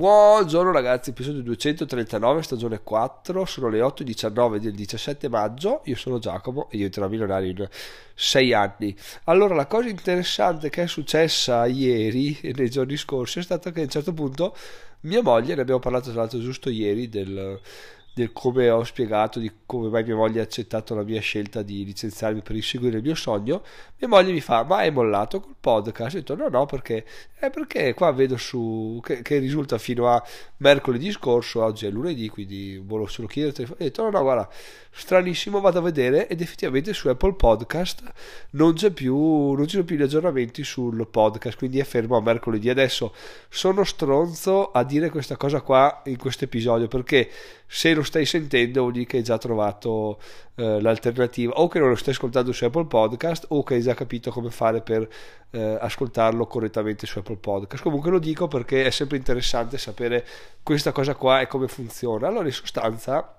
Buongiorno ragazzi, episodio 239, stagione 4, sono le 8.19 del 17 maggio, io sono Giacomo e io diventerò milionario in 6 anni. Allora, la cosa interessante che è successa ieri e nei giorni scorsi è stata che a un certo punto mia moglie, ne abbiamo parlato tra l'altro giusto ieri, del del come ho spiegato di come mai mia moglie ha accettato la mia scelta di licenziarmi per inseguire il mio sogno, mia moglie mi fa: Ma hai mollato col podcast? Ho detto: No, no, perché? Eh, perché qua vedo su che, che, risulta fino a mercoledì scorso, oggi è lunedì, quindi volevo solo chiederti. Ho detto: No, no, guarda, stranissimo, vado a vedere ed effettivamente su Apple Podcast non c'è più, non ci sono più gli aggiornamenti sul podcast, quindi è fermo a mercoledì. Adesso sono stronzo a dire questa cosa qua in questo episodio perché se lo stai sentendo vuol dire che hai già trovato eh, l'alternativa. O che non lo stai ascoltando su Apple Podcast o che hai già capito come fare per eh, ascoltarlo correttamente su Apple Podcast. Comunque lo dico perché è sempre interessante sapere questa cosa qua e come funziona. Allora in sostanza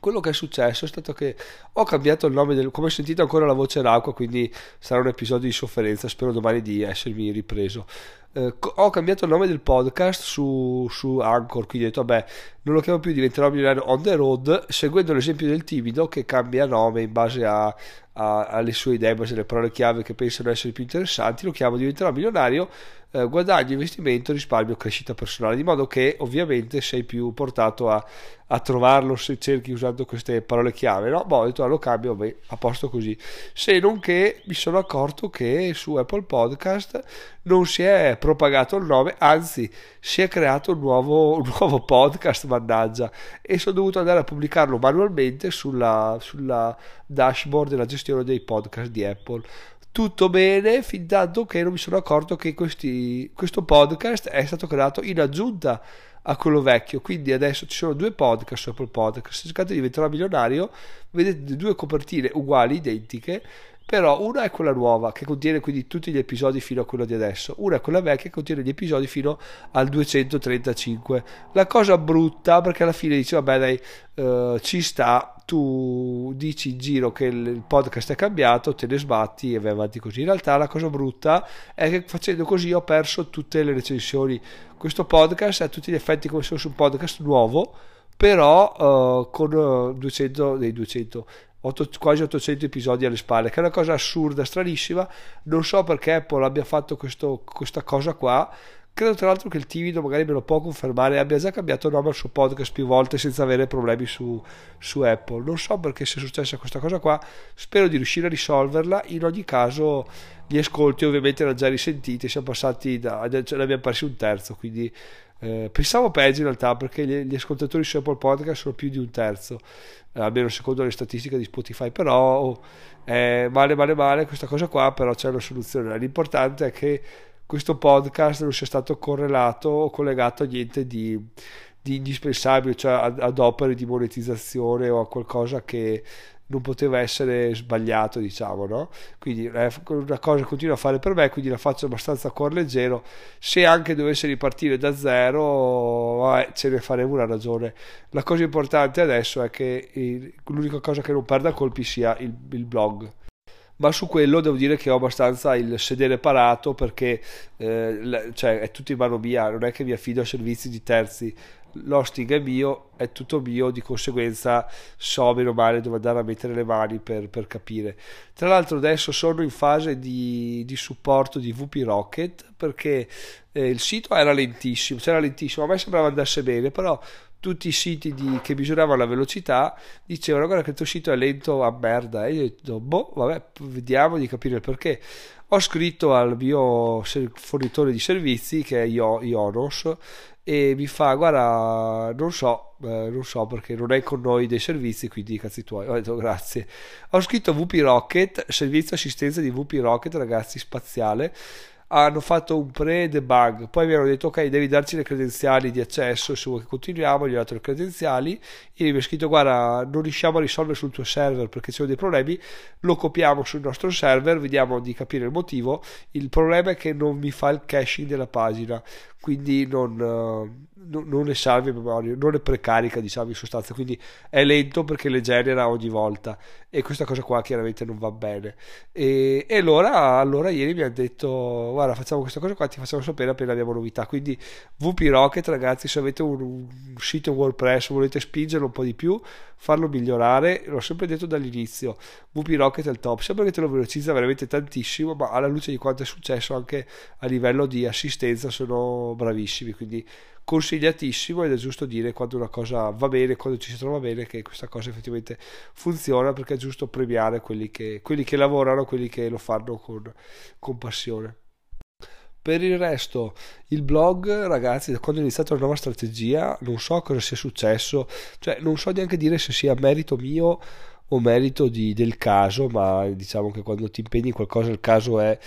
quello che è successo è stato che ho cambiato il nome del come sentite ancora la voce d'acqua quindi sarà un episodio di sofferenza spero domani di essermi ripreso eh, ho cambiato il nome del podcast su, su Anchor quindi ho detto vabbè non lo chiamo più diventerò milionario on the road seguendo l'esempio del timido che cambia nome in base a, a, alle sue idee in base alle parole chiave che pensano essere più interessanti lo chiamo diventerò milionario eh, guadagno, investimento, risparmio, crescita personale, di modo che ovviamente sei più portato a, a trovarlo se cerchi usando queste parole chiave, no? Boh, ho detto, ah, lo cambio, beh, a posto così. Se non che mi sono accorto che su Apple Podcast non si è propagato il nome, anzi si è creato un nuovo, un nuovo podcast, mannaggia, e sono dovuto andare a pubblicarlo manualmente sulla, sulla dashboard della gestione dei podcast di Apple. Tutto bene fin tanto che non mi sono accorto che questi, questo podcast è stato creato in aggiunta a quello vecchio. Quindi adesso ci sono due podcast su Apple Podcast se cercate di diventare milionario vedete due copertine uguali identiche però una è quella nuova che contiene quindi tutti gli episodi fino a quello di adesso, una è quella vecchia che contiene gli episodi fino al 235. La cosa brutta perché alla fine dice vabbè dai uh, ci sta, tu dici in giro che il podcast è cambiato, te ne sbatti e vai avanti così. In realtà la cosa brutta è che facendo così ho perso tutte le recensioni. Questo podcast è a tutti gli effetti come se fosse un podcast nuovo però uh, con uh, 200 dei 200 8, quasi 800 episodi alle spalle, che è una cosa assurda, stranissima. Non so perché Apple abbia fatto questo, questa cosa qua. Credo tra l'altro che il timido magari me lo può confermare, abbia già cambiato nome al suo podcast più volte senza avere problemi su, su Apple. Non so perché sia successa questa cosa qua, spero di riuscire a risolverla. In ogni caso, gli ascolti ovviamente erano già risentiti, siamo passati da, ce ne abbiamo persi un terzo, quindi eh, pensavo peggio in realtà perché gli, gli, ascoltatori su Apple Podcast sono più di un terzo, eh, almeno secondo le statistiche di Spotify, però oh, è male male male questa cosa qua, però c'è una soluzione. L'importante è che questo podcast non sia stato correlato o collegato a niente di, di indispensabile, cioè ad, ad opere di monetizzazione o a qualcosa che non poteva essere sbagliato, diciamo, no? Quindi è una cosa che continua a fare per me, quindi la faccio abbastanza a cuor leggero. Se anche dovesse ripartire da zero, vabbè, ce ne faremo una ragione. La cosa importante adesso è che il, l'unica cosa che non perda colpi sia il, il blog ma su quello devo dire che ho abbastanza il sedere parato perché eh, cioè, è tutto in mano mia, non è che mi affido a servizi di terzi l'hosting è mio, è tutto mio, di conseguenza so meno male dove andare a mettere le mani per, per capire. Tra l'altro adesso sono in fase di, di supporto di VP Rocket perché eh, il sito era lentissimo, c'era lentissimo, a me sembrava andasse bene, però tutti i siti di, che misuravano la velocità dicevano guarda che il tuo sito è lento a merda e io ho detto boh vabbè vediamo di capire il perché ho scritto al mio fornitore di servizi che è Ionos e mi fa guarda non so eh, non so perché non è con noi dei servizi quindi cazzi tuoi ho detto grazie ho scritto VP Rocket servizio assistenza di VP Rocket ragazzi spaziale hanno fatto un pre-debug, poi mi hanno detto ok devi darci le credenziali di accesso se vuoi che continuiamo, gli ho dato le credenziali. E mi ha scritto guarda non riusciamo a risolvere sul tuo server perché ci sono dei problemi, lo copiamo sul nostro server, vediamo di capire il motivo, il problema è che non mi fa il caching della pagina, quindi non, non le salve memoria, non le precarica diciamo in sostanza, quindi è lento perché le genera ogni volta. E questa cosa qua chiaramente non va bene. E, e allora, allora, ieri mi ha detto guarda facciamo questa cosa qua ti facciamo sapere appena abbiamo novità. Quindi VP Rocket ragazzi se avete un, un sito WordPress volete spingerlo un po' di più farlo migliorare l'ho sempre detto dall'inizio VP Rocket è il top. Sembra che te lo velocizza veramente tantissimo ma alla luce di quanto è successo anche a livello di assistenza sono bravissimi. Quindi consigliatissimo ed è giusto dire quando una cosa va bene, quando ci si trova bene, che questa cosa effettivamente funziona perché è giusto premiare quelli che, quelli che lavorano, quelli che lo fanno con, con passione. Per il resto, il blog, ragazzi, da quando ho iniziato la nuova strategia, non so cosa sia successo, cioè non so neanche dire se sia merito mio o merito di, del caso, ma diciamo che quando ti impegni in qualcosa il caso è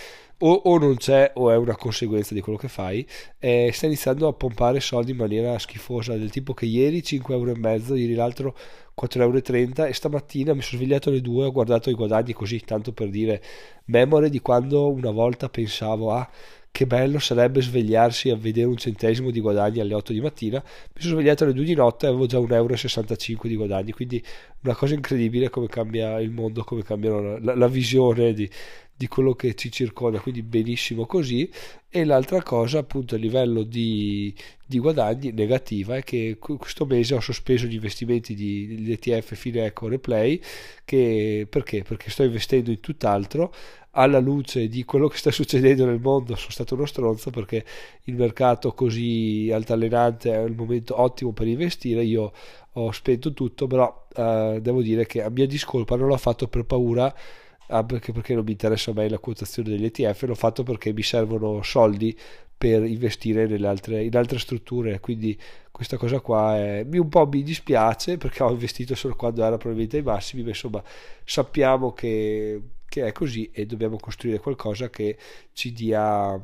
o, o, non c'è o è una conseguenza di quello che fai e sta iniziando a pompare soldi in maniera schifosa del tipo che ieri 5,5 euro ieri l'altro 4,30 euro e stamattina mi sono svegliato alle 2 ho guardato i guadagni così tanto per dire memoria di quando una volta pensavo ah che bello sarebbe svegliarsi a vedere un centesimo di guadagni alle 8 di mattina. Mi sono svegliato alle 2 di notte e avevo già 1,65 euro di guadagni. Quindi una cosa incredibile come cambia il mondo, come cambia la, la visione di, di quello che ci circonda, quindi benissimo così. E l'altra cosa, appunto, a livello di, di guadagni negativa è che questo mese ho sospeso gli investimenti di, di ETF Fineco Replay. Che, perché? Perché sto investendo in tutt'altro. Alla luce di quello che sta succedendo nel mondo, sono stato uno stronzo perché il mercato così altalenante è il momento ottimo per investire. Io ho spento tutto, però eh, devo dire che a mia discolpa non l'ho fatto per paura ah, perché, non mi interessa mai la quotazione degli ETF, l'ho fatto perché mi servono soldi per investire altre, in altre strutture, quindi questa cosa qua è, un po' mi dispiace perché ho investito solo quando era probabilmente ai massimi, ma insomma sappiamo che, che è così e dobbiamo costruire qualcosa che ci dia,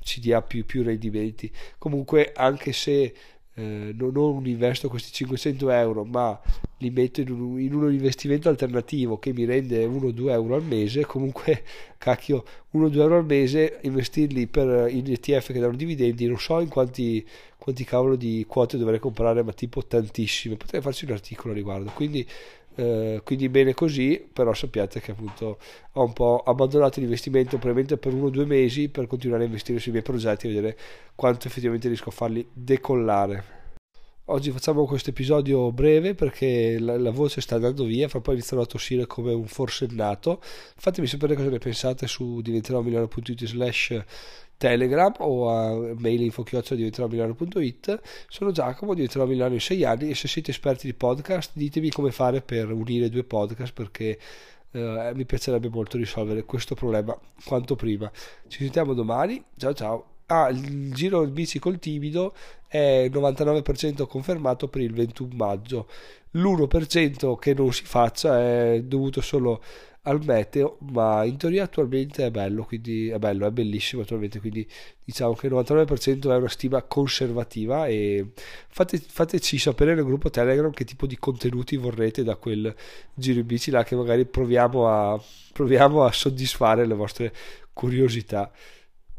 ci dia più, più rendimenti. Comunque anche se eh, non, non, investo questi 500 euro ma li metto in un, in un investimento alternativo che mi rende 1-2 euro al mese comunque cacchio 1-2 euro al mese investirli per in ETF che danno dividendi non so in quanti, quanti cavolo di quote dovrei comprare ma tipo tantissime. Potrei farci un articolo a riguardo. Quindi eh, quindi bene così, però sappiate che appunto ho un po' abbandonato l'investimento probabilmente per uno o due mesi per continuare a investire sui miei progetti e vedere quanto effettivamente riesco a farli decollare. Oggi facciamo questo episodio breve perché la, la, voce sta andando via, fra poi inizierò a tossire come un forsennato. Fatemi sapere cosa ne pensate su diventerò milano.it slash Telegram o a mail info diventerò sono Giacomo, diventerò Milano in 6 anni e se siete esperti di podcast ditemi come fare per unire due podcast perché eh, mi piacerebbe molto risolvere questo problema quanto prima. Ci sentiamo domani, ciao ciao ah, il giro bici col timido è 99% confermato per il 21 maggio l'1% che non si faccia è dovuto solo al meteo, ma in teoria attualmente è bello, quindi è bello, è bellissimo attualmente, quindi diciamo che il 99% è una stima conservativa e fate, fateci sapere nel gruppo Telegram che tipo di contenuti vorrete da quel giro in bici là che magari proviamo a, proviamo a soddisfare le vostre curiosità.